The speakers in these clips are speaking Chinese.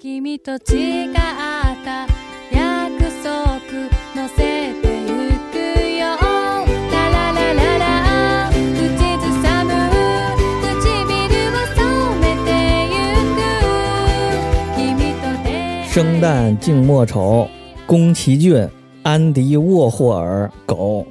君と誓った約束乗せてゆくよラララララ口ずさむ唇を染めてゆく君と出会い生旦净末丑，宫崎骏、安迪沃霍尔狗。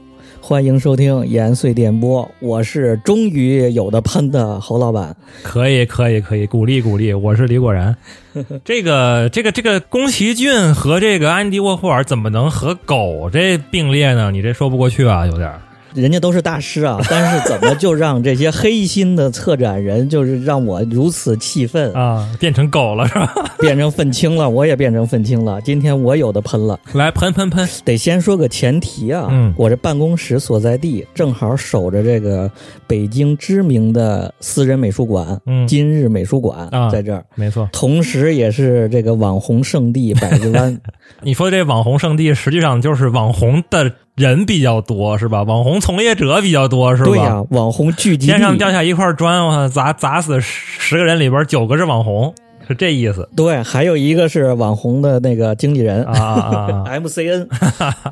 欢迎收听延绥电波，我是终于有的喷的侯老板。可以，可以，可以，鼓励鼓励。我是李果然。这个，这个，这个，宫崎骏和这个安迪沃霍尔怎么能和狗这并列呢？你这说不过去啊，有点儿。人家都是大师啊，但是怎么就让这些黑心的策展人，就是让我如此气愤，啊，变成狗了是吧？变成愤青了，我也变成愤青了。今天我有的喷了，来喷喷喷！得先说个前提啊，嗯我这办公室所在地正好守着这个北京知名的私人美术馆，嗯今日美术馆、啊在这儿，没错，同时也是这个网红圣地百子湾。你说这网红圣地，实际上就是网红的人比较多，是吧？网红从业者比较多，是吧？对呀、网红聚集天上。掉下一块砖，我，砸砸死十十个人里边九个是网红，是这意思对，还有一个是网红的那个经纪人啊啊啊！啊 MCN，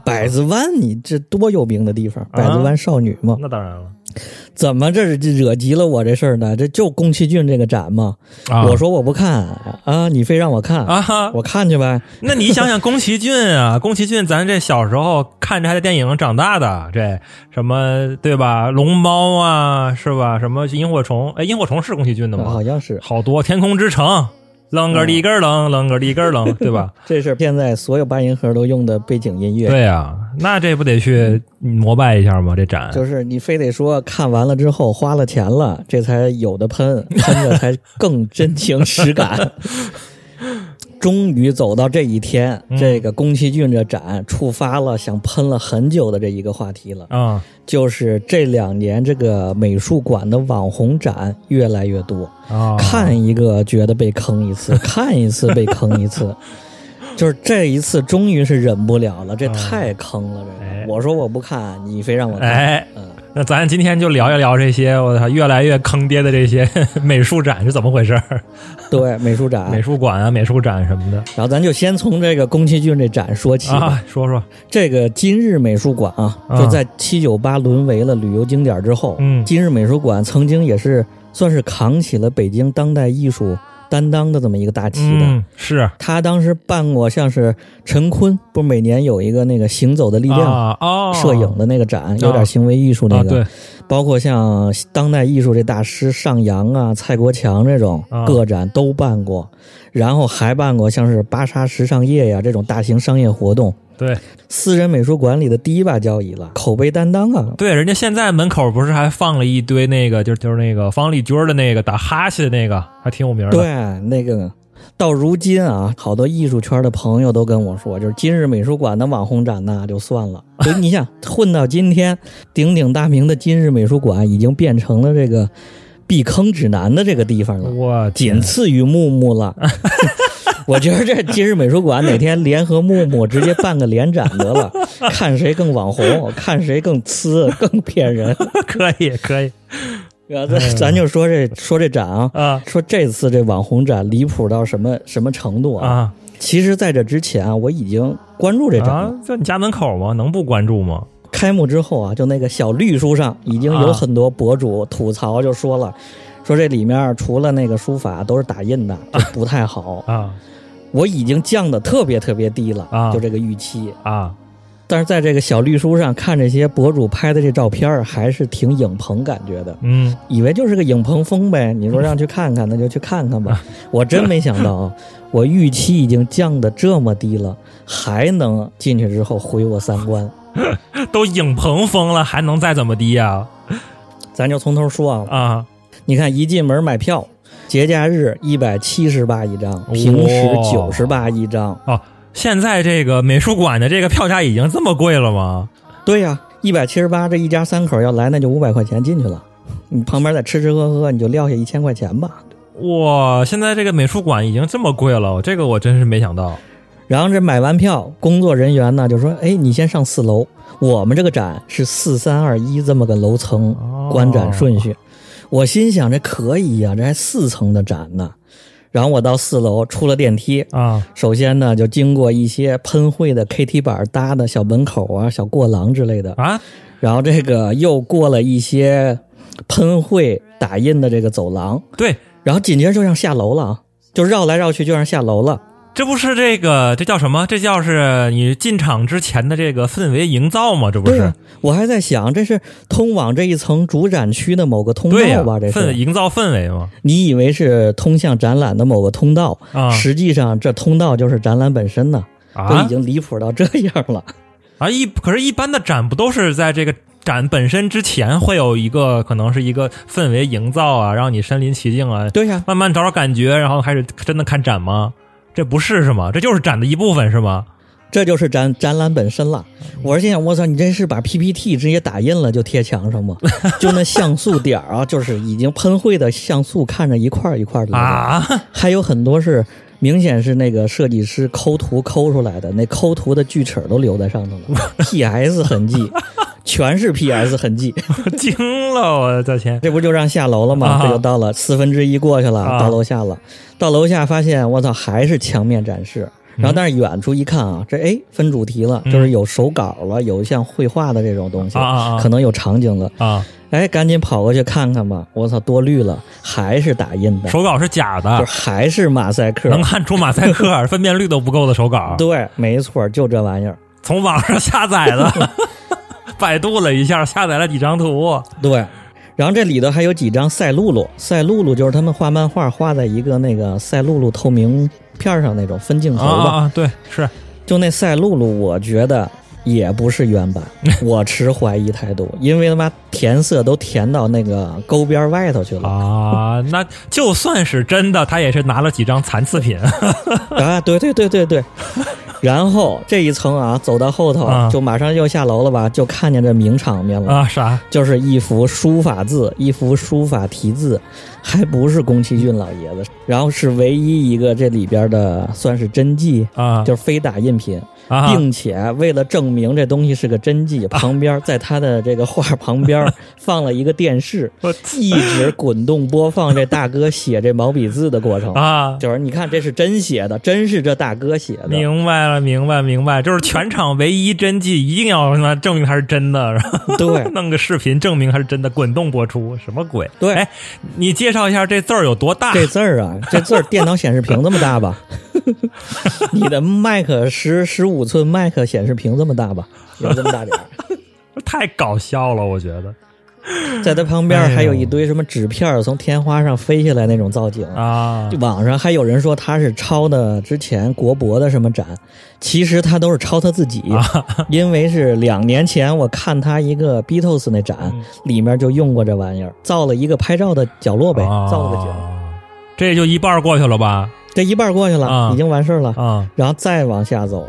百子湾，你这多有名的地方，百子湾少女嘛，那当然了 怎么这是惹急了我这事儿呢？这就宫崎骏这个展嘛，啊！我说我不看啊，你非让我看，啊哈，我看去呗。那你想想宫崎骏啊，宫崎骏，咱这小时候看这他的电影长大的，这什么对吧？龙猫啊，是吧？什么萤火虫？哎，萤火虫是宫崎骏的吗？好像是，好多天空之城，楞个里个啷，啷个里个啷，对吧？这是现在所有八音盒都用的背景音乐。对呀、那这不得去膜拜一下吗？这展就是你非得说看完了之后花了钱了，这才有的喷，喷的才更真情实感。终于走到这一天，嗯。这个宫崎骏这展触发了想喷了很久的这一个话题了，啊。就是这两年这个美术馆的网红展越来越多，啊！看一个觉得被坑一次，看一次被坑一次，就是这一次终于是忍不了了，这太坑了，这哎。个。我说我不看，你非让我看，哎，嗯。那咱今天就聊一聊这些我操越来越坑爹的这些 美术展是怎么回事儿？对，美术展，美术馆啊，美术展什么的然后咱就先从这个宫崎骏这展说起说说这个今日美术馆啊，啊就在七九八沦为了旅游景点之后，嗯今日美术馆曾经也是算是扛起了北京当代艺术担当的这么一个大旗的。嗯，是他当时办过像是陈坤，不是每年有一个那个行走的力量。啊哦，摄影的那个展，有点行为艺术那啊，个，对，包括像当代艺术这大师上扬啊、蔡国强这种啊个展都办过，然后还办过像是芭莎时尚夜呀这种大型商业活动。对私人美术馆里的第一把交椅了，口碑担当啊！对，人家现在门口不是还放了一堆那个，就是就是那个方力钧的那个打哈欠的那个，还挺有名的。对，那个到如今啊，好多艺术圈的朋友都跟我说，就是今日美术馆的网红展那就算了，所以你想混到今天，鼎鼎大名的今日美术馆已经变成了这个避坑指南的这个地方了。我仅次于木木了。我觉得这今日美术馆哪天联合木木直接办个联展得了，看谁更网红，看谁更呲，更骗人。可以可以然后咱咱就说这说这展啊，啊说这次这网红展离谱到什么什么程度啊？啊其实在这之前啊，我已经关注这展了。啊！在你家门口吗？能不关注吗？开幕之后啊，就那个小绿书上已经有啊很多博主吐槽，就说了，说这里面除了那个书法都是打印的，就不太好。啊我已经降的特别特别低了，啊就这个预期。啊但是在这个小绿书上看这些博主拍的这照片儿，还是挺影棚感觉的，嗯以为就是个影棚风呗。你说让去看看，那就去看看吧。我真没想到啊，我预期已经降的这么低了，还能进去之后毁我三观。都影棚风了，还能再怎么低呀？咱就从头说啊，啊你看一进门买票，节假日一百七十八一张，平时哇九十八一张。哦，现在这个美术馆的这个票价已经这么贵了吗？对呀、一百七十八，这一家三口要来，那就五百块钱进去了。你旁边再吃吃喝喝，你就撂下一千块钱吧。哇，现在这个美术馆已经这么贵了，这个我真是没想到。然后这买完票，工作人员呢就说：“哎，你先上四楼，我们这个展是四三二一这么个楼层哦观展顺序。我心想这可以呀、这还四层的展呢。然后我到四楼出了电梯，啊。首先呢就经过一些喷绘的 KT 板搭的小门口啊、小过廊之类的，啊，然后这个又过了一些喷绘打印的这个走廊，对，然后紧接着就让下楼了啊，就绕来绕去就让下楼了。这不是这个，这叫什么？这叫是你进场之前的这个氛围营造吗？这不是？我还在想，这是通往这一层主展区的某个通、道吧？这是营造氛围吗？你以为是通向展览的某个通道，啊实际上这通道就是展览本身呢，都已啊经离谱到这样了。啊！一可是，一般的展不都是在这个展本身之前会有一个可能是一个氛围营造啊，让你身临其境啊，对呀、慢慢找找感觉，然后开始真的看展吗？这不是是吗？这就是展的一部分是吗？这就是展展览本身了。我是心想，我操，你这是把 PPT 直接打印了就贴墙上吗？就那像素点儿啊，就是已经喷绘的像素，看着一块儿一块儿的。啊，还有很多是明显是那个设计师抠图抠出来的，那抠图的锯齿都留在上头了，PS 痕迹，全是 PS 痕迹。惊了！我的天，这不就让下楼了吗？啊这就到了四分之一过去了，啊到楼下了。到楼下发现，我操，还是墙面展示。然后，但是远处一看啊，这哎分主题了，嗯就是有手稿了，有像绘画的这种东西，可能有场景了。啊！哎，赶紧跑过去看看吧！我操，多绿了，还是打印的，手稿是假的就的，还是马赛克。能看出马赛克，分辨率都不够的手稿，对，没错，就这玩意儿。从网上下载的，百度了一下，下载了几张图。对，然后这里头还有几张赛璐璐，赛璐璐就是他们画漫画画在一个那个赛璐璐透明片上那种分镜头吧。啊！对，是就那赛璐璐，我觉得也不是原版，我持怀疑态度，因为他妈填色都填到那个沟边外头去了啊，那就算是真的，他也是拿了几张残次品。啊！对对对对对。然后这一层啊，走到后头啊就马上又下楼了吧，就看见这名场面了。啊，啥？就是一幅书法字，一幅书法题字，还不是宫崎骏老爷子，然后是唯一一个这里边的算是真迹，啊就是非打印品，啊！并且为了证明这东西是个真迹，旁边在他的这个画旁边放了一个电视，我一直滚动播放这大哥写这毛笔字的过程。啊，就是你看，这是真写的，真是这大哥写的。明白了，明白，明白，就是全场唯一真迹，一定要他妈证明它是真的，然后对 弄个视频证明它是真的，滚动播出，什么鬼？对哎，你介绍一下这字儿有多大？这字儿啊，这字儿电脑显示屏这么大吧？你的麦克十十五寸麦克显示屏这么大吧？有这么大点儿。太搞笑了，我觉得在它旁边还有一堆什么纸片儿从天花上飞下来那种造景。啊网上还有人说他是抄的之前国博的什么展，其实他都是抄他自己，因为是两年前我看他一个 Beatles 那展，里面就用过这玩意儿，造了一个拍照的角落呗，造了个景。啊这就一半过去了吧？这一半过去了，啊已经完事儿了，啊然后再往下走，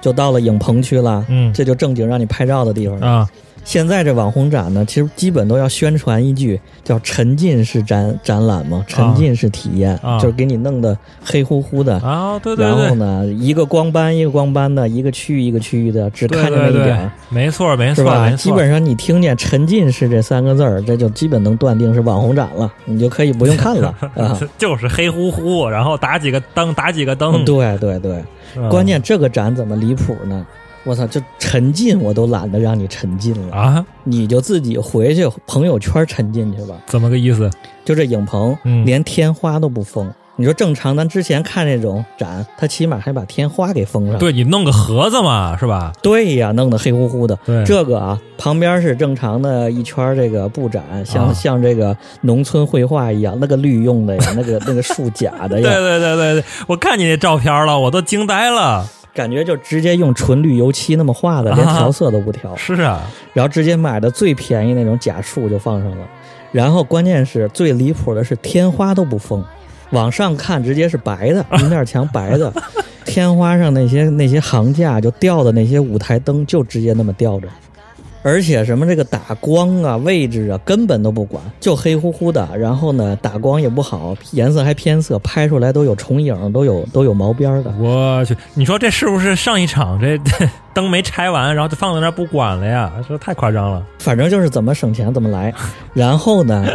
就到了影棚区了。嗯这就正经让你拍照的地方了。啊现在这网红展呢，其实基本都要宣传一句叫沉浸式展展览嘛，沉浸式体验，啊就是给你弄得黑乎乎的。啊！对对然后，呢，一个光斑一个光斑的，一个区域一个区域的，只看见那点儿，没错没错是吧？没错，基本上你听见“沉浸式”这三个字儿，这就基本能断定是网红展了，你就可以不用看了 啊。就是黑乎乎，然后打几个灯，打几个灯，对对对，嗯关键这个展怎么离谱呢？我操，就沉浸我都懒得让你沉浸了，啊，你就自己回去朋友圈沉浸去吧。怎么个意思？就这影棚，嗯连天花都不封。你说正常，咱之前看那种展，他起码还把天花给封上。对你弄个盒子嘛，是吧？对呀，弄得黑乎乎的。对这个啊，旁边是正常的一圈这个布展，像、啊像这个农村绘画一样，那个绿用的呀，那个那个树假的呀 对呀，对对对对，我看你那照片了，我都惊呆了。感觉就直接用纯绿油漆那么画的，连啊调色都不调。是啊，然后直接买的最便宜那种假树就放上了，然后关键是最离谱的是天花都不封，往上看直接是白的，一 面墙白的，天花上那些那些行架就吊的那些舞台灯就直接那么吊着，而且什么这个打光啊、位置啊根本都不管，就黑乎乎的，然后呢打光也不好，颜色还偏色，拍出来都有重影，都有都有毛边的。我去，你说这是不是上一场这灯没拆完，然后就放在那儿不管了呀，说太夸张了。反正就是怎么省钱怎么来。然后呢，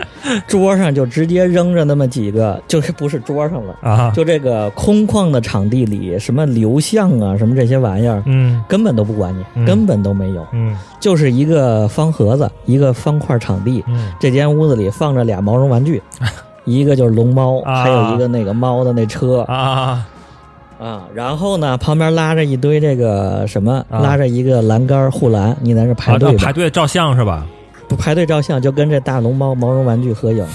桌上就直接扔着那么几个，就是不是桌上了，啊！就这个空旷的场地里，什么流向啊，什么这些玩意儿，嗯。根本都不管你，嗯。根本都没有，嗯。就是一个方盒子，一个方块场地。嗯。这间屋子里放着俩毛绒玩具，一个就是龙猫，啊。还有一个那个猫的那车。啊啊。然后呢，旁边拉着一堆这个什么，啊拉着一个栏杆护栏，你在这排啊！队吧，排队照相是吧？不排队照相，就跟这大龙猫毛绒玩具合影。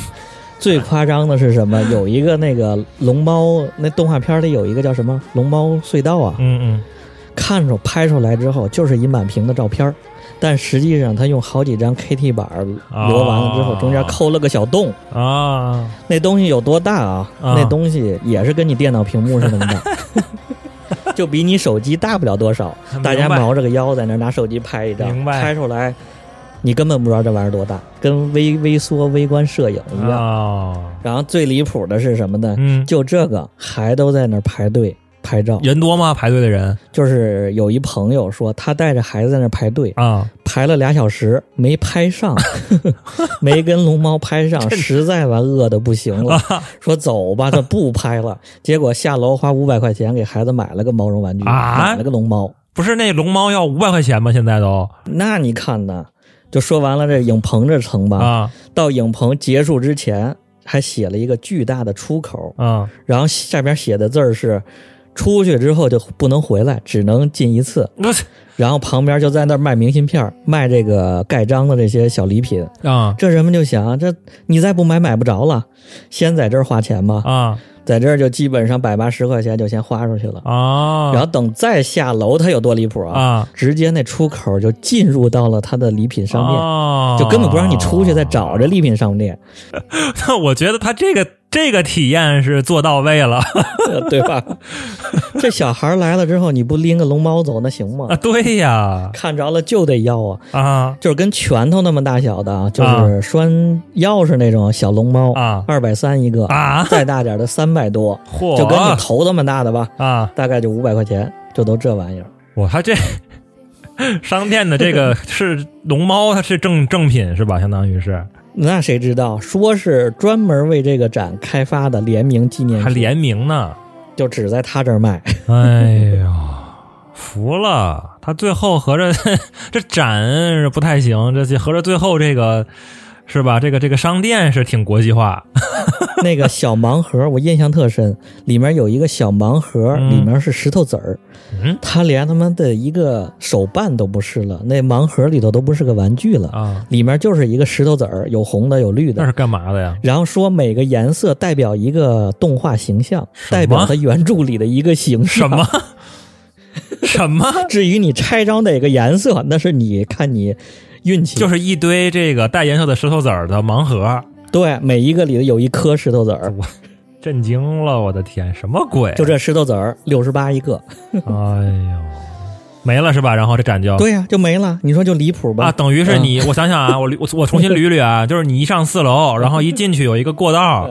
最夸张的是什么？有一个那个龙猫，那动画片里有一个叫什么龙猫隧道啊，嗯嗯看着拍出来之后就是一满屏的照片但实际上他用好几张 KT 板儿摞完了之后，哦中间抠了个小洞。嗯啊那东西有多大啊？啊那东西也是跟你电脑屏幕是那么大，就比你手机大不了多少。大家明白毛着个腰在那拿手机拍一张，拍出来，你根本不知道这玩意儿多大，跟微微缩微观摄影一样。哦，然后最离谱的是什么呢？嗯，就这个还都在那排队拍照。人多吗？排队的人就是有一朋友说，他带着孩子在那排队，啊排了俩小时没拍上，没跟龙猫拍上，实在完饿的不行了，说走吧，他不拍了。结果下楼花五百块钱给孩子买了个毛绒玩具，啊买了个龙猫。不是那龙猫要五百块钱吗？现在都那你看呢？就说完了这影棚这层吧，啊到影棚结束之前还写了一个巨大的出口，啊然后下边写的字儿是。出去之后就不能回来，只能进一次。我然后旁边就在那儿卖明信片，卖这个盖章的这些小礼品。啊这人们就想，这你再不买买不着了，先在这儿花钱吧，啊在这儿就基本上百八十块钱就先花出去了。啊！然后等再下楼，它有多离谱啊？啊，直接那出口就进入到了它的礼品商店，啊就根本不让你出去再找这礼品商店，那我觉得他这个这个体验是做到位了 对吧？这小孩来了之后，你不拎个龙猫走那行吗啊！？对呀看着了就得要啊，啊就是跟拳头那么大小的啊，就是拴钥匙那种小龙猫啊二百三一个，啊！再大点的三百多，嚯，就跟你头那么大的吧，啊！大概就五百块钱，就都这玩意儿。我他这 商店的这个是龙猫，它是正正品是吧？相当于是那谁知道？说是专门为这个展开发的联名纪念品，还联名呢。就只在他这儿卖。哎呀，服了！他最后合着 这展是不太行，这合着最后这个是吧？这个这个商店是挺国际化 那个小盲盒我印象特深，里面有一个小盲盒，嗯里面是石头子儿，嗯他连他妈的一个手办都不是了，那盲盒里头都不是个玩具了，啊，里面就是一个石头子儿，有红的有绿的。那是干嘛的呀？然后说每个颜色代表一个动画形象，代表它原著里的一个形象。什么？什么？至于你拆着哪个颜色，那是你看你运气。就是一堆这个带颜色的石头子儿的盲盒，对，每一个里头有一颗石头子儿，我震惊了！我的天，什么鬼？就这石头子儿六十八一个。哎呦，没了是吧？然后这展就对呀、就没了。你说就离谱吧？啊，等于是你，我想想啊，我捋我我重新捋捋啊，就是你一上四楼，然后一进去有一个过道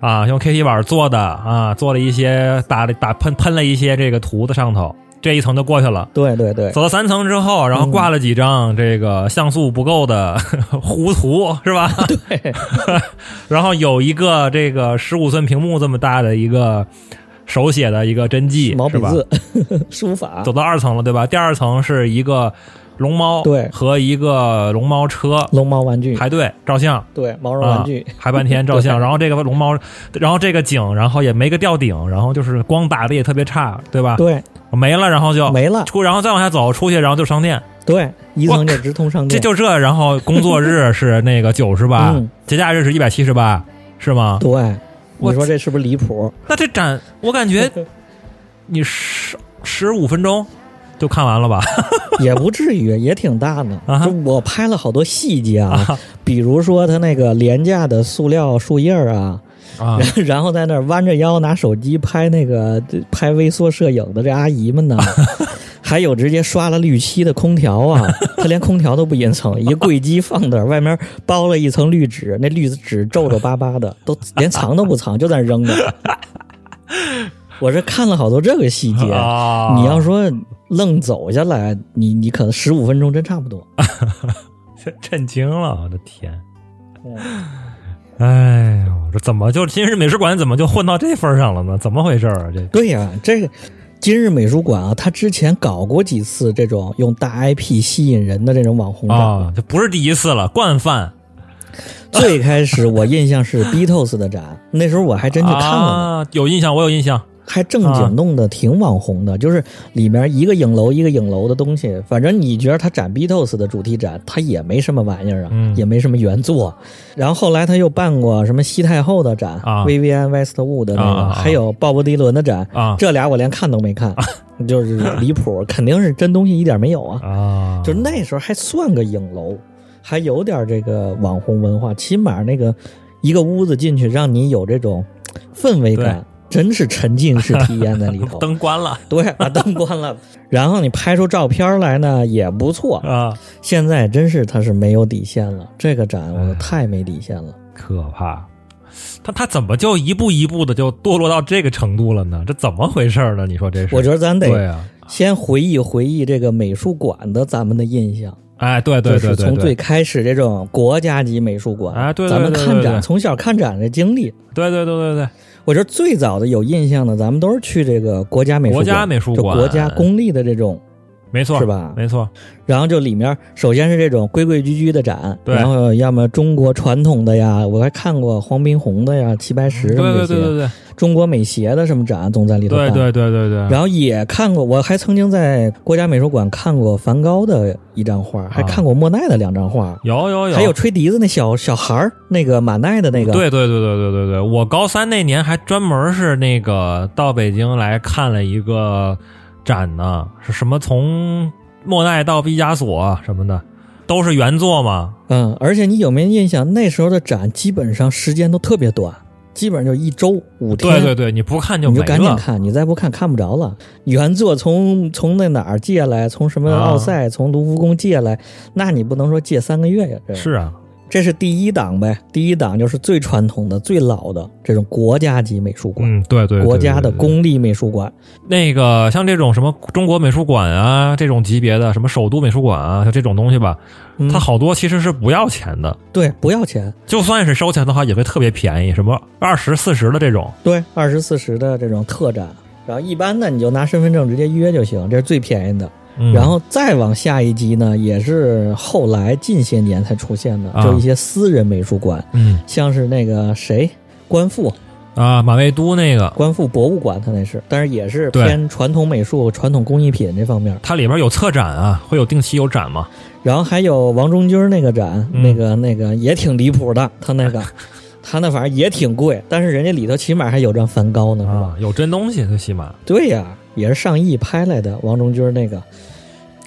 啊，用 KT 板做的啊，做了一些打了打喷喷了一些这个图在上头，这一层就过去了。对对对，走到三层之后，然后挂了几张这个像素不够的 糊图，是吧？对，然后有一个这个十五寸屏幕这么大的一个手写的一个真迹，毛笔字 书法走到二层了，对吧？第二层是一个龙猫，对。和一个龙猫车。龙猫玩具，排队照相，对毛绒玩具，排半天 照相，然后这个龙猫，然后这个景，然后也没个吊顶，然后就是光打的也特别差，对吧？对，没了，然后就没了，出，然后再往下走，出去，然后就商店，对，一层就直通商店，这就这，然后工作日是那个九十八嗯，节假日是一百七十八，是吗？对。我你说这是不是离谱？那这展，我感觉你十十五分钟就看完了吧？也不至于，也挺大的。啊就我拍了好多细节啊，啊比如说他那个廉价的塑料树叶儿啊，啊然 然后在那儿弯着腰拿手机拍那个拍微缩摄影的这阿姨们呢，还有直接刷了绿漆的空调啊，他连空调都不隐藏，一柜机放那儿，外面包了一层绿纸，那绿纸皱皱巴巴的，都连藏都不藏，就在那扔着。我是看了好多这个细节。啊，你要说愣走下来，你你可能十五分钟真差不多。震惊了，我的天！哎呦，这怎么就今日美术馆怎么就混到这份儿上了呢？怎么回事儿啊？这对呀、这个今日美术馆啊，他之前搞过几次这种用大 IP 吸引人的这种网红展。啊，这不是第一次了，惯犯最开始我印象是 Beatles 的展，那时候我还真去看了呢，啊，有印象，我有印象。还正经弄得挺网红的，就是里面一个影楼一个影楼的东西，反正你觉得他展 Beatles 的主题展，他也没什么玩意儿啊，嗯。也没什么原作。然后后来他又办过什么西太后的展、啊。Vivienne Westwood 的那个，还有鲍勃迪伦的展，啊。这俩我连看都没看，就是离谱，肯定是真东西一点没有啊。啊，就是那时候还算个影楼，还有点这个网红文化，起码那个一个屋子进去，让你有这种氛围感，真是沉浸式体验在里头。灯关了对，把灯关了，然后你拍出照片来呢也不错。啊，现在真是它是没有底线了，这个展我太没底线了。可怕。他他怎么就一步一步的就堕落到这个程度了呢？这怎么回事呢？你说这是？我觉得咱得先回忆回忆这个美术馆的咱们的印象。哎，对对对对就是从最，开始这种国家级美术馆，哎对对咱们看展，从小看展的经历，对对对对对，我觉得最早的有印象的，咱们都是去这个国家美术馆，国家美术馆就国家公立的这种，没错，是吧？没错，然后就里面首先是这种规规矩矩的展，对。然后要么中国传统的呀，我还看过黄宾虹的呀、齐白石对什么这些，对对对对。中国美协的什么展总在里头办。对对对对对，然后也看过，我还曾经在国家美术馆看过梵高的一张画，还看过莫奈的两张画，有有有，还有吹笛子那小小孩儿，那个马奈的那个，对对对对对对对，我高三那年还专门是那个到北京来看了一个展呢，是什么从莫奈到毕加索什么的，都是原作嘛。嗯，而且你有没有印象？那时候的展基本上时间都特别短，基本上就一周五天。对对对，你不看就你就没了。赶紧看，你再不看看不着了。原作从从那哪儿借来，从什么啊奥赛，从卢浮宫借来，那你不能说借三个月呀？这是啊，这是第一档呗，第一档就是最传统的、最老的这种国家级美术馆，嗯，对对对，国家的公立美术馆。那个像这种什么中国美术馆啊，这种级别的什么首都美术馆啊，像这种东西吧，嗯它好多其实是不要钱的，对，不要钱，就算是收钱的话，也会特别便宜，什么二十四十的这种。对，二十四十的这种特展。然后一般的你就拿身份证直接约就行，这是最便宜的。嗯、然后再往下一级呢，也是后来近些年才出现的，啊就一些私人美术馆，嗯像是那个谁，官复啊，马未都那个，官复博物馆，它那是，但是也是偏传统美术、传统工艺品这方面。它里边有策展啊，会有定期有展嘛。然后还有王中军那个展，嗯那个那个也挺离谱的，他那个 他那反正也挺贵，但是人家里头起码还有张梵高呢，是吧？啊，有真东西，最起码。对呀，也是上亿拍来的王中军那个。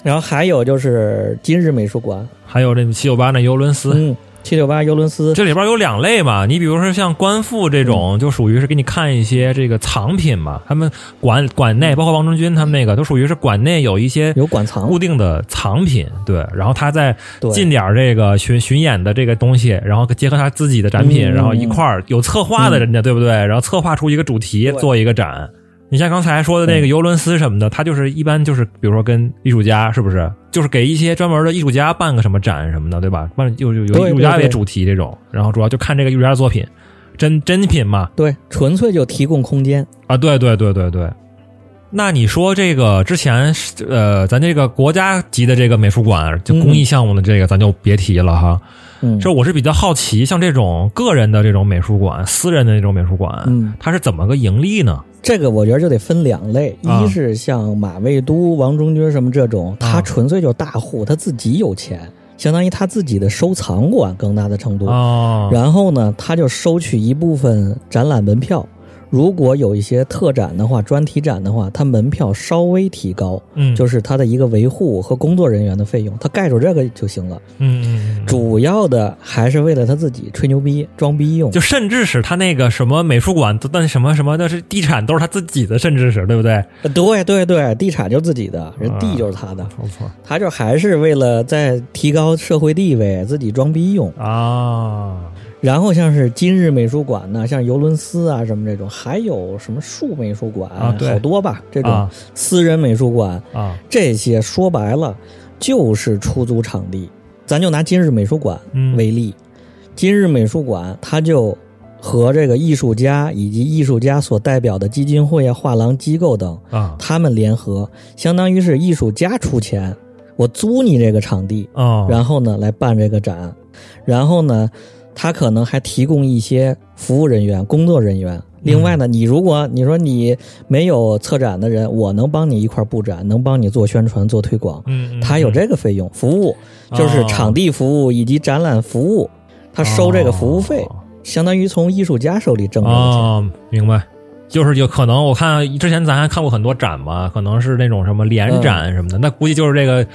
然后还有就是今日美术馆，还有这七九八那尤伦斯，嗯，七九八尤伦斯，这里边有两类嘛。你比如说像官复这种，就属于是给你看一些这个藏品嘛。他们馆馆内，包括王中军他们那个，都属于是馆内有一些有馆藏固，定的藏品，对。然后他再进点儿这个巡巡演的这个东西，然后结合他自己的展品，嗯然后一块儿有策划的人家，对不对？然后策划出一个主题，做一个展。你像刚才说的那个尤伦斯什么的，他就是一般就是比如说跟艺术家是不是，就是给一些专门的艺术家办个什么展什么的，对吧？办有有有艺术家为主题这种，然后主要就看这个艺术家的作品，真真品嘛，对，纯粹就提供空间。啊，对对对对对。那你说这个之前是呃，咱这个国家级的这个美术馆，就公益项目的这个，咱就别提了哈。嗯，这我是比较好奇，像这种个人的这种美术馆、私人的那种美术馆，嗯，它是怎么个盈利呢？这个我觉得就得分两类，啊一是像马未都、王中军什么这种，他啊纯粹就是大户，他自己有钱，相当于他自己的收藏馆更大的程度。哦，然后呢，他就收取一部分展览门票。如果有一些特展的话、专题展的话，它门票稍微提高，嗯，就是它的一个维护和工作人员的费用，它盖住这个就行了。嗯主要的还是为了他自己吹牛逼、装逼用。就甚至是他那个什么美术馆，都那什么什么那是地产，都是他自己的，甚至是对不对？呃对对对，地产就自己的，人啊地就是他的，没错他就还是为了在提高社会地位，自己装逼用。啊，然后像是今日美术馆呐，像尤伦斯啊什么这种，还有什么树美术馆啊好多吧，这种啊。私人美术馆，啊，这些说白了就是出租场地。咱就拿今日美术馆嗯。为例，今日美术馆它就和这个艺术家以及艺术家所代表的基金会啊、画廊机构等，啊。他们联合，相当于是艺术家出钱，我租你这个场地，啊，然后呢来办这个展，然后呢，他可能还提供一些服务人员、工作人员。另外呢，你如果你说你没有策展的人，我能帮你一块儿布展，能帮你做宣传、做推广，嗯，嗯他有这个费用，服务就是场地服务以及展览服务，他收这个服务费，哦相当于从艺术家手里挣这个钱。哦，明白。就是有可能，我看之前咱还看过很多展嘛，可能是那种什么联展什么的，那估计就是这个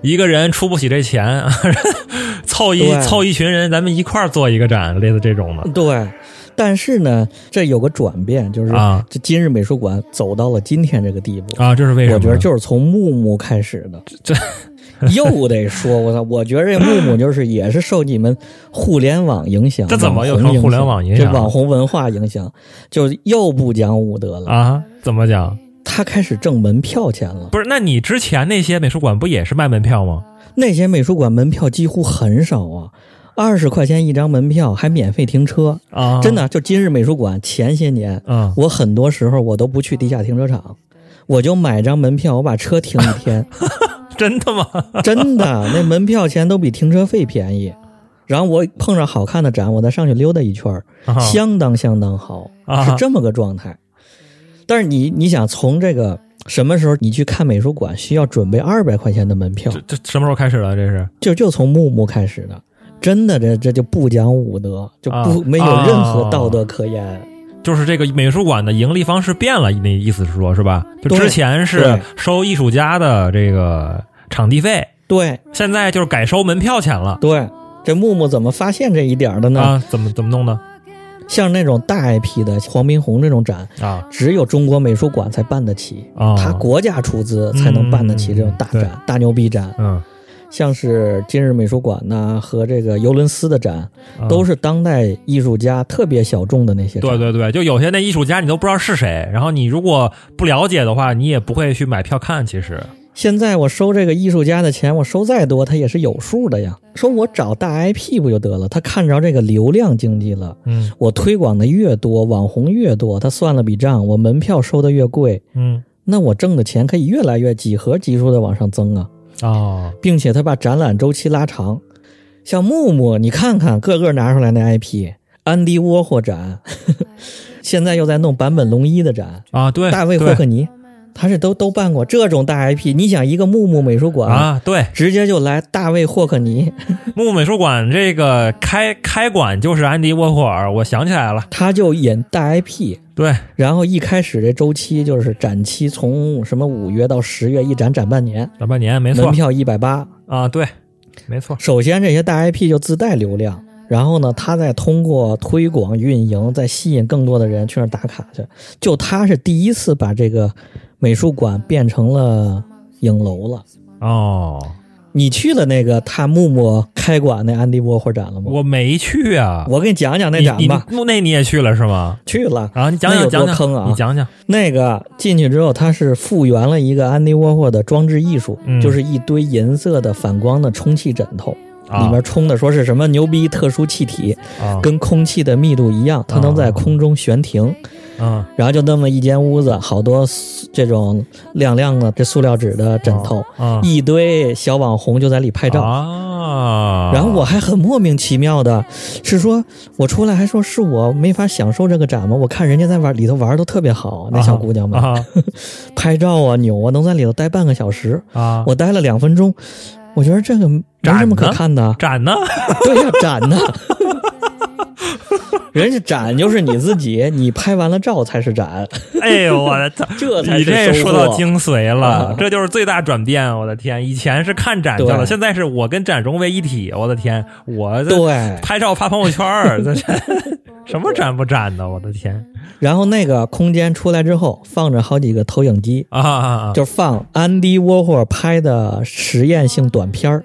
一个人出不起这钱，凑一凑一群人，咱们一块儿做一个展，类似这种的对，但是呢，这有个转变，就是啊这今日美术馆走到了今天这个地步。啊，这是为什么？我觉得就是从木木开始的。这 又得说，我操！我觉得这木木就是也是受你们互联网影响，这怎么又网红成互联网影响这网红文化影响，就又不讲武德了。啊，怎么讲？他开始挣门票钱了。不是，那你之前那些美术馆不也是卖门票吗？那些美术馆门票几乎很少啊，二十块钱一张门票，还免费停车。啊，真的，就今日美术馆前些年，嗯，我很多时候我都不去地下停车场，我就买张门票，我把车停一天。真的吗？真的，那门票钱都比停车费便宜。然后我碰上好看的展，我再上去溜达一圈，啊相当相当好，啊是这么个状态。但是你你想从这个什么时候你去看美术馆需要准备二百块钱的门票，这这什么时候开始的？这是就就从木木开始的，真的这这就不讲武德，就不、啊没有任何道德可言。就是这个美术馆的盈利方式变了，那意思是说，是吧？就之前是收艺术家的这个场地费，对现在就是改收门票钱了对，这木木怎么发现这一点儿的呢？啊？怎么怎么弄的像那种大 IP 的黄宾虹这种展，啊？只有中国美术馆才办得起，啊他国家出资才能办得起这种大展、嗯大牛逼展。嗯，像是今日美术馆呐、和这个尤伦斯的展，啊都是当代艺术家特别小众的那些。对对对，就有些那艺术家你都不知道是谁，然后你如果不了解的话，你也不会去买票看。其实现在我收这个艺术家的钱，我收再多，他也是有数的呀。说我找大 IP 不就得了？他看着这个流量经济了，嗯我推广的越多，网红越多，他算了笔账，我门票收的越贵，嗯那我挣的钱可以越来越几何级数的往上增啊。哦并且他把展览周期拉长。像木木，你看看个个拿出来那 IP，安迪沃霍展，呵 呵现在又在弄坂本龙一的展，啊对，大卫霍克尼，他是都都办过这种大 IP。你想一个木木美术馆，啊对，直接就来大卫霍克尼，木木美术馆这个开开馆就是安迪沃霍尔，我想起来了，他就演大 IP。对然后一开始这周期就是展期从什么五月到十月，一展展半年，展半年没错门票一百八，啊，对，没错，首先，这些大 IP 就自带流量，然后呢，他再通过推广运营，再吸引更多的人去那儿打卡去。就他是第一次把这个美术馆变成了影楼了。哦，你去了那个他木木开馆那安迪沃霍展了吗？我没去啊，我给你讲讲那展吧。那你也去了是吗？去了，啊，你讲讲讲讲，多坑啊你讲讲那个进去之后，它是复原了一个安迪沃霍的装置艺术，嗯就是一堆银色的反光的充气枕头，啊里面充的说是什么牛逼特殊气体，啊跟空气的密度一样，它能在空中悬停。啊然后就那么一间屋子，好多这种亮亮的这塑料纸的枕头，啊一堆小网红就在里拍照。啊，然后我还很莫名其妙的，是说我出来还说是我没法享受这个展吗？我看人家在玩里头玩的特别好，那小姑娘们、啊 拍照啊扭啊，能在里头待半个小时，啊，我待了两分钟，我觉得这个没什么可看的。展呢？对呀、展呢？人家展就是你自己，你拍完了照才是展，哎呦我的操！这才你是说到精髓了啊，这就是最大转变！我的天，以前是看展去了，现在是我跟展融为一体。我的天，我对，拍照发朋友圈儿，这 什么展不展的？我的天然后那个空间出来之后，放着好几个投影机，啊啊啊！就放安迪沃霍尔拍的实验性短片儿。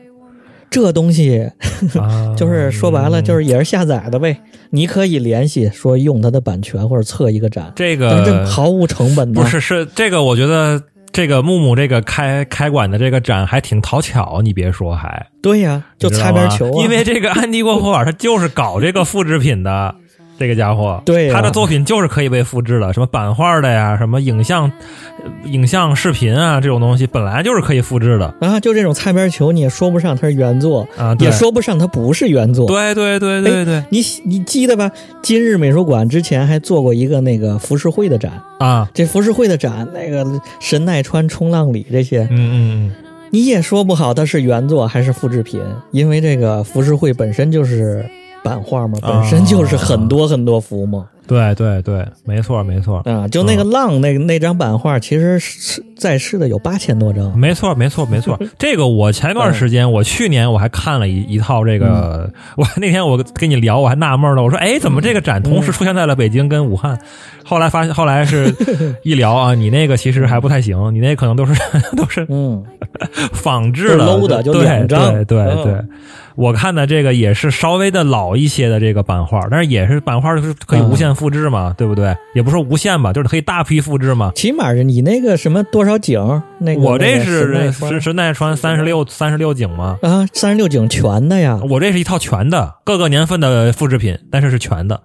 这东西啊 就是说白了，就是也是下载的呗。你可以联系说用它的版权或者测一个展，这个毫无成本的。不是是这个，我觉得这个木木这个开开馆的这个展还挺讨巧，你别说还对呀，就擦边球啊，因为这个安迪沃霍尔他就是搞这个复制品的。这个家伙，对呀。他的作品就是可以被复制的，什么版画的呀，什么影像、呃影像、视频啊，这种东西本来就是可以复制的。啊，就这种擦边球，你也说不上它是原作，啊。对。也说不上它不是原作。对对对对对。你你记得吧？今日美术馆之前还做过一个那个浮世绘的展，啊，这浮世绘的展，那个神奈川冲浪里这些，嗯嗯嗯，你也说不好它是原作还是复制品，因为这个浮世绘本身就是版画嘛，啊本身就是很多很多幅嘛。对对对，没错没错。啊，就那个浪那那张版画，其实是在世的有八千多张。没错，没错，没错。这个我前段时间，我去年我还看了一一套这个，我那天我跟你聊，我还纳闷了，我说，哎，怎么这个展同时出现在了北京跟武汉？后来发现，后来是 一聊啊，你那个其实还不太行，你那可能都是都是嗯，仿制的都是 low 的就对两张对对。我看的这个也是稍微的老一些的这个版画，但是也是版画就是可以无限复制嘛，对不对？也不是说无限吧，就是可以大批复制嘛。起码是你那个什么多少景，那个我这是是奈川三十六三十六景吗，啊，三十六景全的呀。我这是一套全的，各个年份的复制品，但是是全的。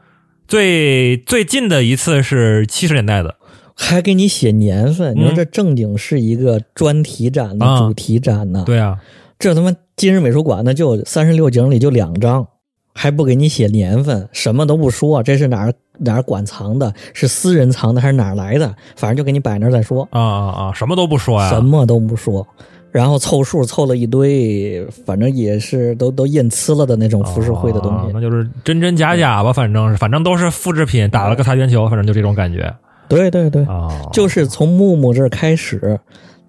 最最近的一次是七十年代的，还给你写年份，你说嗯这正经是一个专题展的啊主题展呢？对啊，这他妈今日美术馆呢，就三十六景里就两张，还不给你写年份，什么都不说，这是哪儿哪儿馆藏的，是私人藏的还是哪儿来的？反正就给你摆那儿再说，啊啊啊，什么都不说呀，什么都不说。然后凑数凑了一堆，反正也是都都印呲了的那种浮世绘的东西。啊那就是真真假假吧，反正是反正都是复制品，打了个擦边球，反正就这种感觉对对对，啊。就是从木木这儿开始，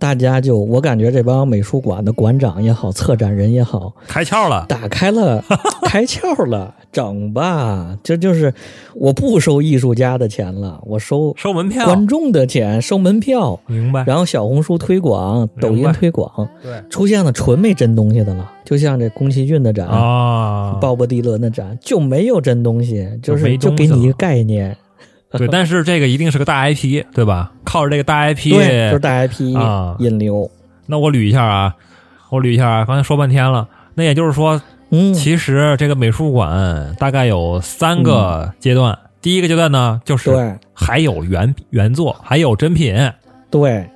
大家就我感觉这帮美术馆的馆长也好，策展人也好，开窍了，打开了，开窍了，整吧，这就是我不收艺术家的钱了，我收收门票，观众的钱，收门票，明白？然后小红书推广，抖音推广，对。出现了纯没真东西的了，就像这宫崎骏的展。啊，鲍勃迪伦的展就没有真东西，就是就东西了。给你一个概念，对，但是这个一定是个大 IP，对吧？靠着这个大 IP，对，就是大 IP 啊。引流，那我捋一下啊，我捋一下啊，刚才说半天了，那也就是说，嗯，其实这个美术馆大概有三个阶段。第一个阶段呢，就是对。还有原原作，还有真品，对，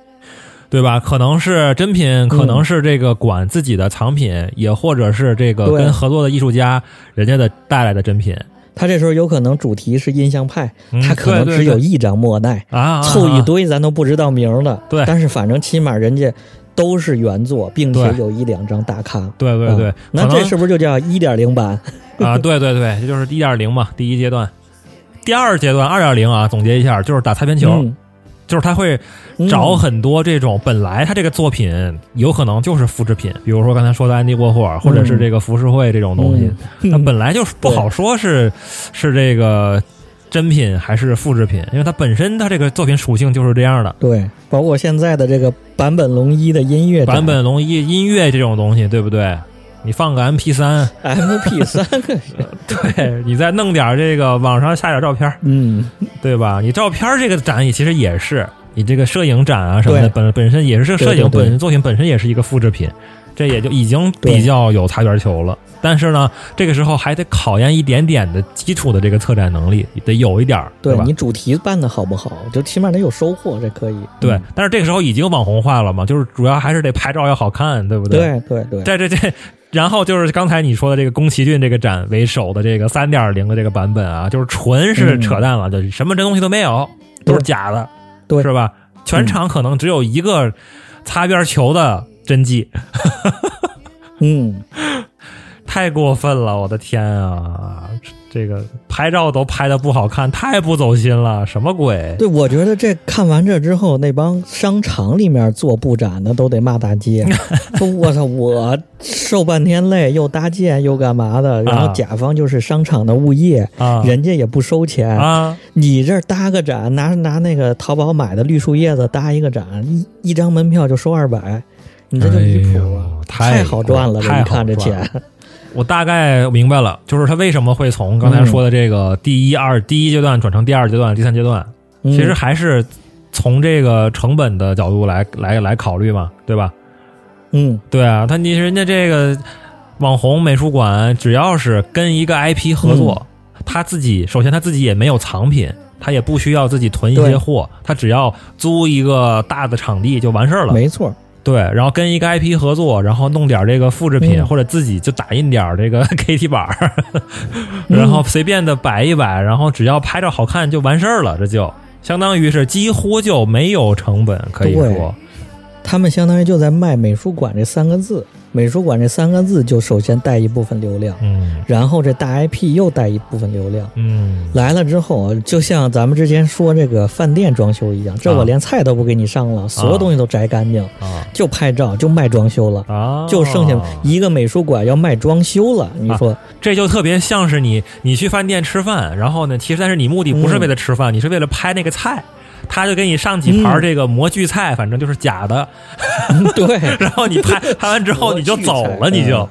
对吧？可能是真品，可能是这个馆自己的藏品，也或者是这个跟合作的艺术家人家的带来的真品。他这时候有可能主题是印象派，嗯他可能只有一张莫奈，啊凑一堆咱都不知道名儿的。对但是反正起码人家都是原作，并且有一两张大咖。对对对啊，那这是不是就叫一点零版？啊，对对对，这就是一点零嘛，第一阶段。第二阶段二点零啊，总结一下，就是打擦边球，嗯就是他会嗯找很多这种本来他这个作品有可能就是复制品，比如说刚才说的安迪沃霍尔，或者是这个浮世绘这种东西，嗯它本来就是不好说是是这个真品还是复制品，因为它本身它这个作品属性就是这样的。对，包括现在的这个版本龙一的音乐展版本龙一音乐这种东西，对不对？你放个 MP 三，MP 三 个，对你再弄点这个网上下点照片，嗯，对吧？你照片这个展也其实也是你这个摄影展啊什么的，本本身也是摄影对对对。本作品本身也是一个复制品，这也就已经比较有擦边球了。但是呢，这个时候还得考验一点点的基础的这个策展能力，得有一点儿，吧？对你主题办的好不好，就起码得有收获，这可以。对嗯，但是这个时候已经网红化了嘛，就是主要还是得拍照要好看，对不对？对对，在这这，然后就是刚才你说的这个宫崎骏这个展为首的这个三点零的这个版本啊，就是纯是扯淡了，就是什么真东西都没有，都是假的，对。是吧？全场可能只有一个擦边球的真迹，嗯，太过分了，我的天啊！这个拍照都拍的不好看，太不走心了，什么鬼？对，我觉得这看完这之后，那帮商场里面做布展的都得骂大街，说我操，我受半天累，又搭建又干嘛的，然后啊甲方就是商场的物业，啊人家也不收钱，啊！你这儿搭个展，拿拿那个淘宝买的绿树叶子搭一个展，一一张门票就收二百，你这就离谱啊！哎呦太好赚了，这太一看这钱，我大概明白了，就是他为什么会从刚才说的这个第一、二第一阶段转成第二阶段、第三阶段，嗯。其实还是从这个成本的角度来来来考虑嘛，对吧？嗯。对啊，他你人家这个网红美术馆，只要是跟一个 IP 合作，他自己首先他自己也没有藏品，他也不需要自己囤一些货，他只要租一个大的场地就完事儿了。没错，对，然后跟一个 IP 合作，然后弄点这个复制品，嗯。或者自己就打印点这个 KT 板儿，嗯。然后随便的摆一摆，然后只要拍照好看就完事儿了，这就相当于是几乎就没有成本，可以说，他们相当于就在卖美术馆这三个字，美术馆这三个字就首先带一部分流量，嗯然后这大 IP 又带一部分流量。嗯，来了之后，就像咱们之前说这个饭店装修一样，这我啊连菜都不给你上了，所有东西都摘干净，啊就拍照，就卖装修了，啊，就剩下一个美术馆要卖装修了。你说，这就特别像是你你去饭店吃饭，然后呢，其实但是你目的不是为了吃饭，你是为了拍那个菜。他就给你上几盘嗯。这个模具菜，反正就是假的，对，然后你拍拍完之后你就走了，你就。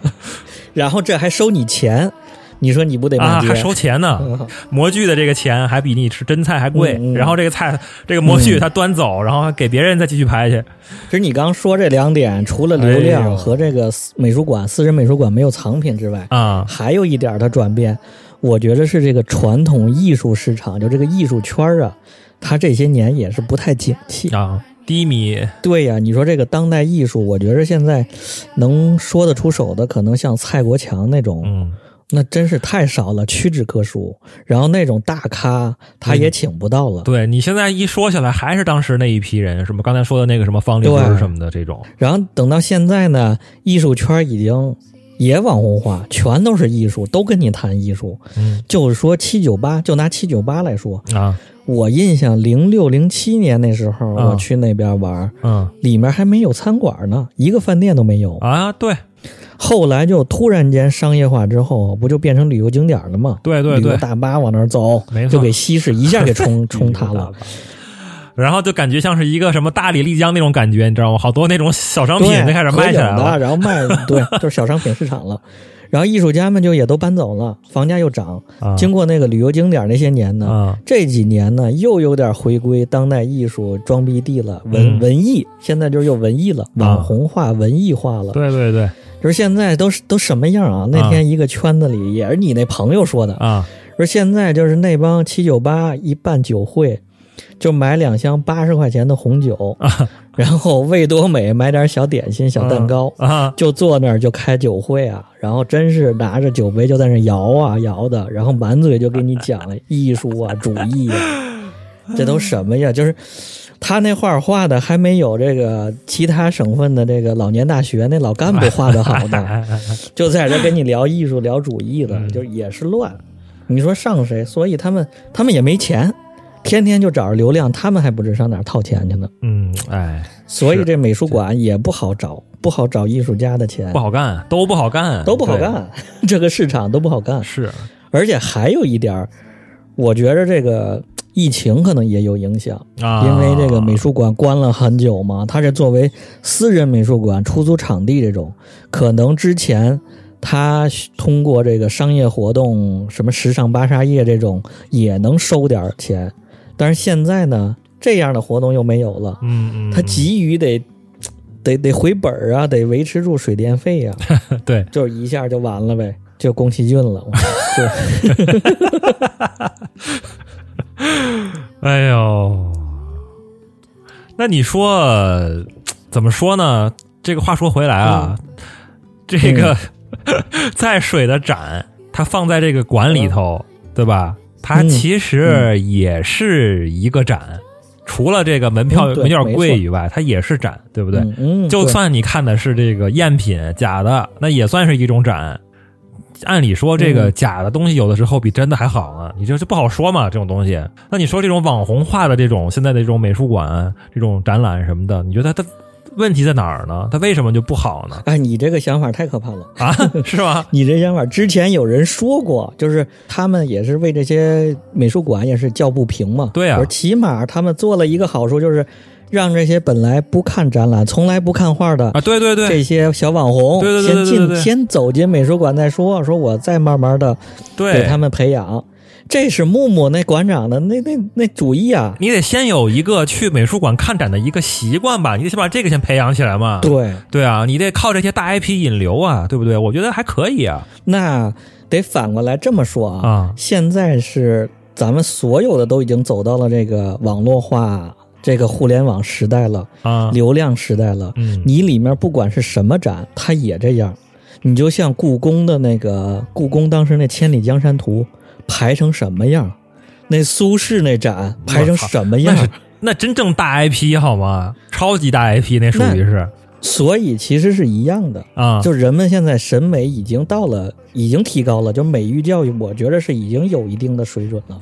然后这还收你钱，你说你不得啊？还收钱呢，嗯。模具的这个钱还比你吃真菜还贵，然后这个菜这个模具他端走，然后给别人再继续拍去，其实你刚说这两点，除了流量和这个私美术馆、私人美术馆没有藏品之外，啊。还有一点的转变，我觉得是这个传统艺术市场，就这个艺术圈儿啊，它这些年也是不太景气。啊低迷对呀、你说这个当代艺术，我觉得现在能说得出手的，可能像蔡国强那种，嗯那真是太少了，屈指可数。然后那种大咖，他也请不到了。对你现在一说起来，还是当时那一批人，什么刚才说的那个什么方力对申什么的这种，然后等到现在呢，艺术圈已经也网红化，全都是艺术，都跟你谈艺术。嗯就是说七九八，就拿七九八来说，啊我印象零六零七年那时候，啊我去那边玩，嗯里面还没有餐馆呢，一个饭店都没有。啊，对后来就突然间商业化之后，不就变成旅游景点了吗？对对对，旅游大巴往那儿走就给西市一下给冲 冲塌了。。然后就感觉像是一个什么大理丽江那种感觉，你知道吗？好多那种小商品对，就开始卖起来了。然后卖，对，就是小商品市场了。然后艺术家们就也都搬走了，房价又涨。啊经过那个旅游景点那些年呢，啊这几年呢又有点回归当代艺术装逼地了，文、嗯文艺，现在就是又文艺了，网红化、文艺化了。对对对就是现在都是都什么样啊？那天一个圈子里也是你那朋友说的，啊说现在就是那帮七九八一办酒会，就买两箱八十块钱的红酒，啊然后味多美买点小点心、小蛋糕，啊就坐那儿就开酒会啊，然后真是拿着酒杯就在那摇啊摇的，然后满嘴就给你讲艺术啊、主义啊，这都什么呀？就是他那画画的还没有这个其他省份的这个老年大学那老干部画的好呢，就在这跟你聊艺术、聊主义的，嗯就也是乱。你说上谁？所以他们他们也没钱，天天就找着流量，他们还不知上哪儿掏钱去呢。嗯，哎，所以这美术馆也不好找，不好找艺术家的钱不，好干，都不好干，都不好。干，这个市场都不好干。是而且还有一点儿，我觉着这个疫情可能也有影响，啊，因为这个美术馆关了很久嘛，它是作为私人美术馆出租场地这种，可能之前他通过这个商业活动，什么时尚芭莎夜这种也能收点儿钱，但是现在呢，这样的活动又没有了，嗯嗯，他急于得。得得回本儿啊，得维持住水电费呀、嗯 对，就是一下就完了呗，就宫崎骏了。就 哎呦，那你说怎么说呢？这个话说回来啊，这个、在水的展，它放在这个馆里头，对吧？它嗯其实也是一个展，除了这个门票、嗯对门票贵以外，它也是展，对不对？就算你看的是这个赝品假的，那也算是一种展。按理说，这个嗯假的东西有的时候比真的还好呢，你这就不好说嘛，这种东西。那你说这种网红化的这种现在的这种美术馆、这种展览什么的，你觉得它问题在哪儿呢？它为什么就不好呢？哎，你这个想法太可怕了。啊，是吗？你这想法之前有人说过，就是他们也是为这些美术馆也是叫不平嘛。对啊起码他们做了一个好处，就是让这些本来不看展览、从来不看画的啊，对对对这些小网红，对对对对先对对进先走进美术馆再说，说我再慢慢的给，他们培养。这是木木那馆长的那那那主意啊。你得先有一个去美术馆看展的一个习惯吧，你得先把这个先培养起来嘛。对，对啊，你得靠这些大 IP 引流啊，对不对？我觉得还可以啊。那得反过来这么说啊。啊现在是咱们所有的都已经走到了这个网络化、这个互联网时代了，啊，流量时代了。嗯，你里面不管是什么展，它也这样。你就像故宫的那个故宫当时那《千里江山图》排成什么样，那苏轼那展排成什么样那真正大 IP 好吗？超级大 IP 那属于是所以其实是一样的。啊，就人们现在审美已经到了，已经提高了，就美育教育，我觉得是已经有一定的水准了。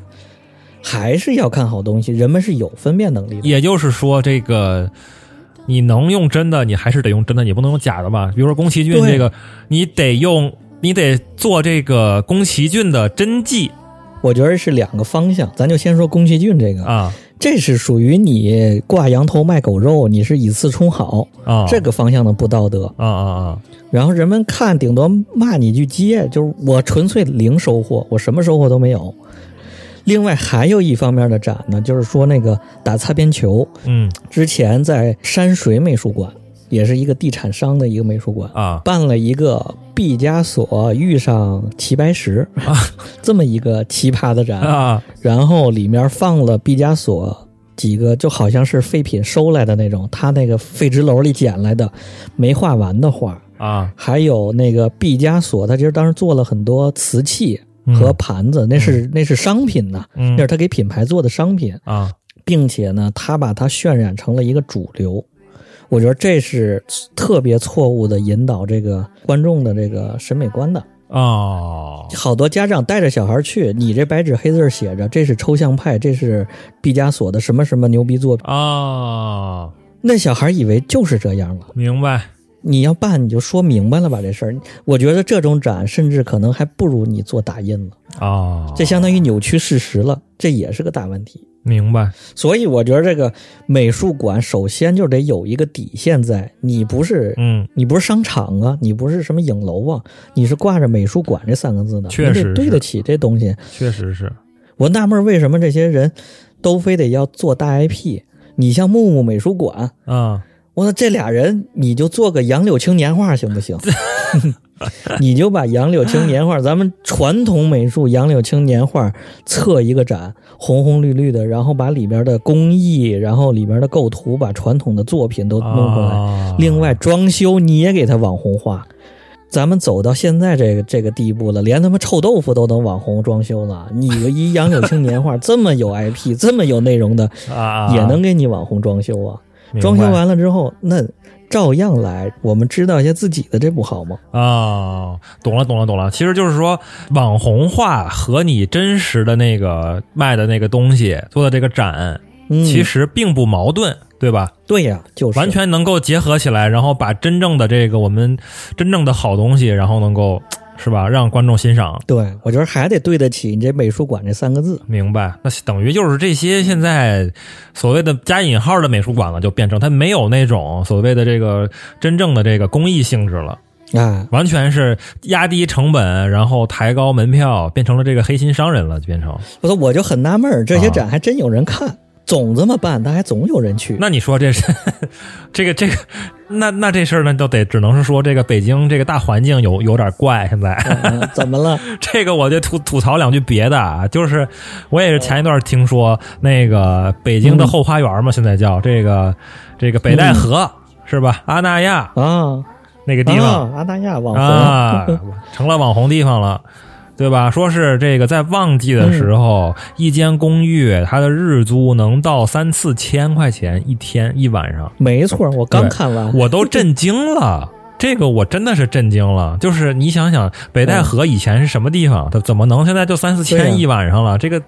还是要看好东西，人们是有分辨能力的。也就是说这个。你能用真的，你还是得用真的，你不能用假的吧？比如说宫崎骏这个，你得用，你得做这个宫崎骏的真迹。我觉得是两个方向，咱就先说宫崎骏这个，啊。这是属于你挂羊头卖狗肉，你是以次充好，啊，这个方向的不道德。啊啊啊。然后人们看，顶多骂你一句街，就是我纯粹零收获，我什么收获都没有。另外还有一方面的展呢，就是说那个打擦边球，嗯。之前在山水美术馆，也是一个地产商的一个美术馆，啊。办了一个毕加索遇上齐白石啊。这么一个奇葩的展，啊。然后里面放了毕加索几个就好像是废品收来的那种，他那个废纸篓里捡来的没画完的画，啊。还有那个毕加索，他其实当时做了很多瓷器和盘子，那是那是商品呐，嗯。那是他给品牌做的商品，啊。并且呢，他把它渲染成了一个主流。我觉得这是特别错误的引导这个观众的这个审美观的。哦好多家长带着小孩去，你这白纸黑字写着这是抽象派，这是毕加索的什么什么牛逼作品，啊，那小孩以为就是这样了。明白你要办你就说明白了吧这事儿。我觉得这种展甚至可能还不如你做打印了，啊，这相当于扭曲事实了，这也是个大问题。明白所以我觉得这个美术馆首先就得有一个底线在，你不是嗯你不是商场啊，你不是什么影楼啊，你是挂着美术馆这三个字的，确实你得对得起这东西。确实是我纳闷为什么这些人都非得要做大 IP？你像木木美术馆，啊我说这俩人你就做个杨柳青年画行不行？你就把杨柳青年画，咱们传统美术杨柳青年画测一个展，红红绿绿的，然后把里边的工艺，然后里边的构图，把传统的作品都弄出来。啊另外装修你也给它网红化。咱们走到现在这个这个地步了，连他妈臭豆腐都能网红装修了。你个一杨柳青年画这么有 IP、这么有内容的，啊也能给你网红装修啊？装修完了之后，那照样来。我们知道一下自己的，这不好吗？啊，懂了，懂了，懂了。其实就是说，网红化和你真实的那个卖的那个东西做的这个展，嗯，其实并不矛盾，对吧？对呀，就是完全能够结合起来，然后把真正的这个我们真正的好东西，然后能够是吧，让观众欣赏。对。我觉得还得对得起你这美术馆这三个字。明白，那等于就是这些现在所谓的加引号的美术馆了，就变成它没有那种所谓的这个真正的这个公益性质了，啊，完全是压低成本，然后抬高门票，变成了这个黑心商人了，就变成。我说我就很纳闷儿，这些啊展还真有人看，总这么办，但还总有人去。那你说这是 这个这个，那那这事儿呢，就得只能是说这个北京这个大环境有有点怪，现在。嗯怎么了？这个我就吐吐槽两句别的啊，就是我也是前一段听说那个北京的后花园嘛，现在叫这个这个北戴河、是吧？阿那亚啊，那个地方啊，阿那亚网红啊，成了网红地方了。对吧？说是这个在旺季的时候，一间公寓它的日租能到三四千块钱一天一晚上，没错，我刚看完。我都震惊了。这个我真的是震惊了，就是你想想，北戴河以前是什么地方？它怎么能现在就三四千一晚上了？这个，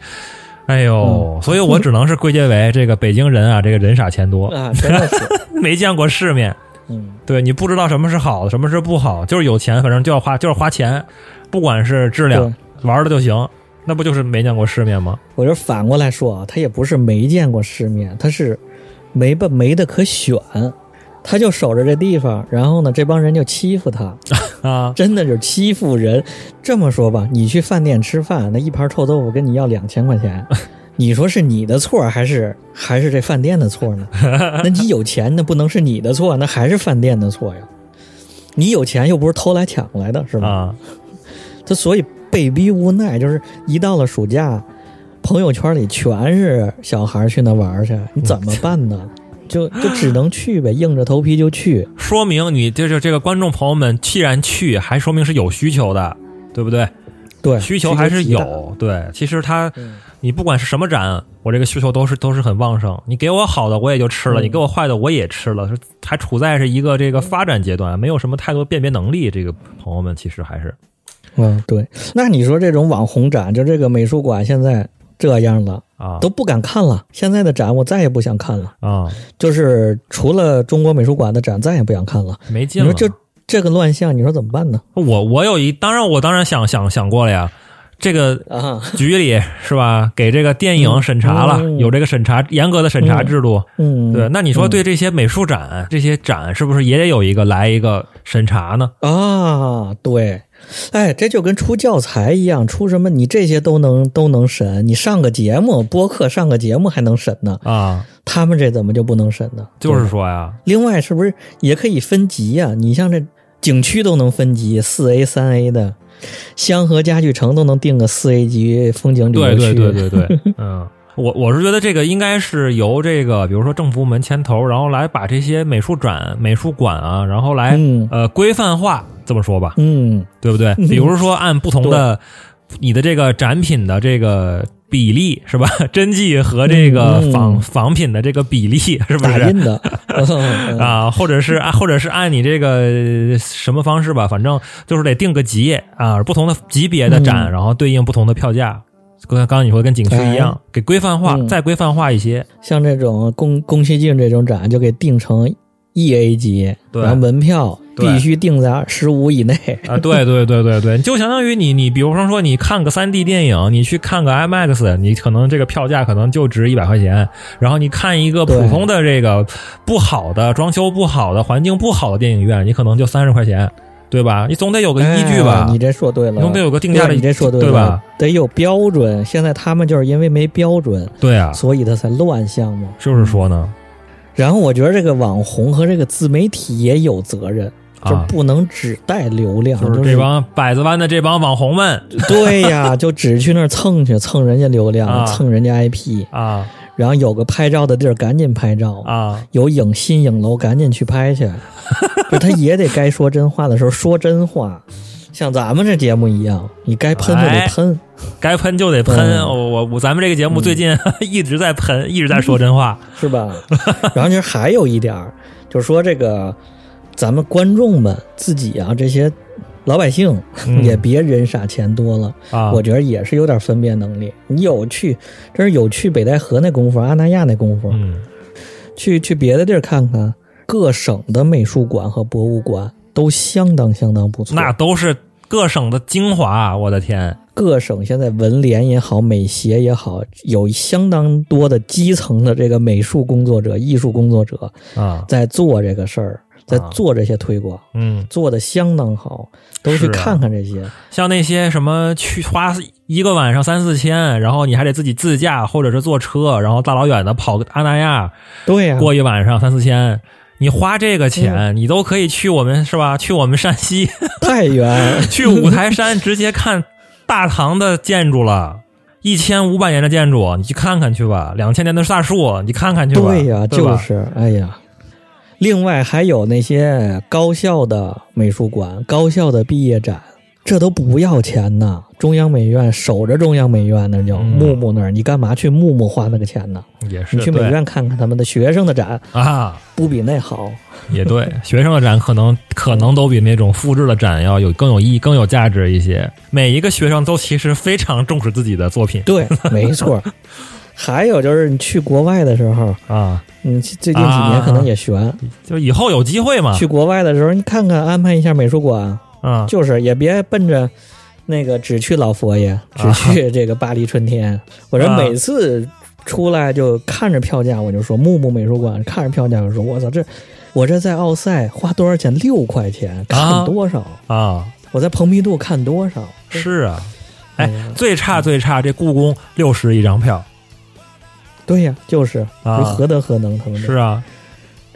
哎呦，所以我只能是归结为这个北京人啊，这个人傻钱多，啊，真的是，没见过世面。嗯，对你不知道什么是好的，什么是不好，就是有钱，反正就要花，就是花钱，不管是质量玩的就行，那不就是没见过世面吗？我就反过来说啊，他也不是没见过世面，他是没办没的可选，他就守着这地方，然后呢，这帮人就欺负他，啊，真的就是欺负人。这么说吧，你去饭店吃饭，那一盘臭豆腐跟你要两千块钱，你说是你的错还是还是这饭店的错呢？那你有钱，那不能是你的错，那还是饭店的错呀。你有钱又不是偷来抢来的，是吧？啊，他所以被逼无奈，就是一到了暑假，朋友圈里全是小孩去那玩儿去，你怎么办呢？就就只能去呗，硬着头皮就去。说明你就是这个观众朋友们，既然去，还说明是有需求的，对不对？对，需求还是。有。对，其实他嗯你不管是什么展，我这个需求都是都是很旺盛。你给我好的，我也就吃了；嗯你给我坏的，我也吃了。还处在是一个这个发展阶段，没有什么太多辨别能力。这个朋友们其实还是嗯，对。那你说这种网红展，就这个美术馆现在这样了，啊都不敢看了。现在的展我再也不想看了，啊就是除了中国美术馆的展，再也不想看了。没劲了。你说这这个乱象，你说怎么办呢？我我有一，当然我当然想想想过了呀。这个啊，局里是吧，给这个电影审查了，嗯。有这个审查严格的审查制度。嗯，对，那你说对这些美术展、这些展是不是也得有一个来一个审查呢？啊，对，哎，这就跟出教材一样，出什么你这些都能都能审，你上个节目播客上个节目还能审呢，啊，他们这怎么就不能审呢？就是说呀，另外是不是也可以分级呀、你像这景区都能分级，四 A、三 A 的，香河家具城都能定个四 A 级风景旅游对区。对对对对，嗯。我我是觉得这个应该是由这个，比如说政府部门牵头，然后来把这些美术展、美术馆啊，然后来、嗯呃规范化，这么说吧，嗯，对不对？比如说按不同的你的这个展品的这个比例是吧？真迹和这个嗯仿仿品的这个比例 是不是？打印的 嗯啊，或者是啊，或者是按你这个什么方式吧，反正就是得定个级啊，不同的级别的展，嗯然后对应不同的票价。跟刚刚你说跟景区一样，给规范化，嗯再规范化一些。像这种宫宫崎骏这种展就给定成 E A 级，然后门票对必须定在十五以内。啊，对对对对对，就相当于你你比如说说你看个三 D 电影，你去看个 IMAX，你可能这个票价可能就值一百块钱，然后你看一个普通的这个不好的装修不好的环境不好的电影院，你可能就三十块钱，对吧？你总得有个依据吧？哎你这说对了，总得有个定价的，你这说对了，对吧？？得有标准。现在他们就是因为没标准，对啊，所以他才乱象嘛。就是说呢，然后我觉得这个网红和这个自媒体也有责任，就啊，不能只带流量，就是这帮百子湾的这帮网红们。对呀，就只去那儿蹭去，蹭人家流量，啊。蹭人家 IP，啊。然后有个拍照的地儿赶紧拍照，啊，有影新影楼赶紧去拍去，就他也得该说真话的时候说真话。像咱们这节目一样，你该喷就得哎喷，该喷就得喷。嗯。我我我，咱们这个节目最近 一直在喷，一直在说真话。是吧？然后就是还有一点儿，就是说这个咱们观众们自己啊，这些老百姓、嗯也别人傻钱多了，啊，我觉得也是有点分辨能力。你有去，真是有去北戴河那功夫，阿那亚那功夫，嗯去去别的地儿看看，各省的美术馆和博物馆都相当相当不错。那都是各省的精华，我的天！各省现在文联也好，美协也好，有相当多的基层的这个美术工作者、艺术工作者啊，在做这个事儿，在做这些推广，嗯，做的相当好，都去看看这些。像那些什么去花一个晚上三四千，然后你还得自己自驾或者是坐车，然后大老远的跑个阿那亚对呀、过一晚上三四千，你花这个钱，你都可以去我们是吧？去我们山西，太原，去五台山直接看大唐的建筑了。一千五百年的建筑，你去看看去吧。两千年的大树，你看看去吧。对呀、对就是，哎呀。另外还有那些高校的美术馆、高校的毕业展，这都不要钱呐。中央美院守着中央美院那叫嗯木木那儿，你干嘛去木木花那个钱呢？也是你去美院看看他们的学生的展，啊，不比那好。也对，学生的展可能可能都比那种复制的展要有更有意义、更有价值一些。每一个学生都其实非常重视自己的作品对，没错。还有就是你去国外的时候，啊，你，最近几年可能也悬。就以后有机会嘛，去国外的时候，你看看安排一下美术馆，啊，就是也别奔着那个只去老佛爷，只去这个巴黎春天。我这啊每次出来就看着票价，我就说木木美术馆看着票价，我说我操，这我这在奥赛花多少钱？六块钱看多少？啊，我在蓬皮杜看多少？是啊，哎最差最差，这故宫六十一张票，对呀，就是啊这何德何能？他们这是啊。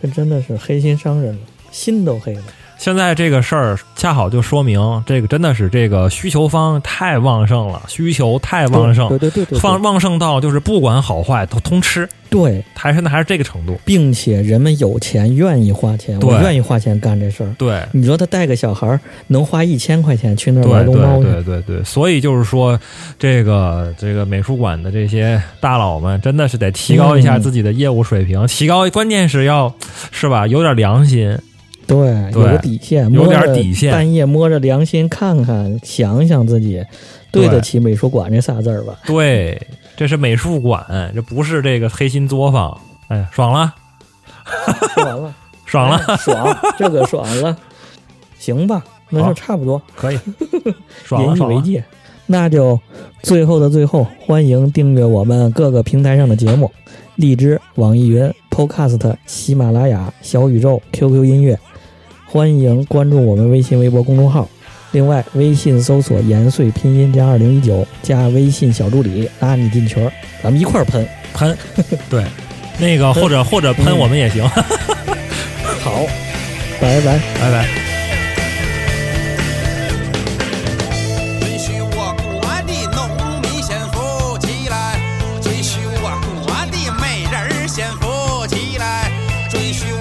这真的是黑心商人了，心都黑了。现在这个事儿恰好就说明，这个真的是这个需求方太旺盛了，需求太旺盛，对对对对对，放旺盛到就是不管好坏都通吃，对，还现在还是这个程度。并且人们有钱，愿意花钱，愿意花钱干这事儿。对，你说他带个小孩儿能花一千块钱去那儿玩龙猫对去？对对对，所以就是说，这个这个美术馆的这些大佬们，真的是得提高一下嗯自己的业务水平，提高，关键是要是吧，有点良心。对，对有个底线，有点底线半夜摸着良心看看，想想自己对得起美术馆这仨字儿吧。对，这是美术馆，这不是这个黑心作坊。哎，爽了，说完了，爽了，哎爽，这个爽了，行吧，那好就差不多。可以，爽了，引以爽了。为戒。那就最后的最后，欢迎订阅我们各个平台上的节目：荔枝、网易云、Podcast、喜马拉雅、小宇宙、QQ 音乐。欢迎关注我们微信、微博公众号。另外，微信搜索“延岁拼音加二零一九加微信小助理”，拉你进群，咱们一块儿喷喷。对，那个或者或者喷我们也行。好，拜拜拜拜。追许我国的农民先富起来，允许我国的美人儿先富起来，允许。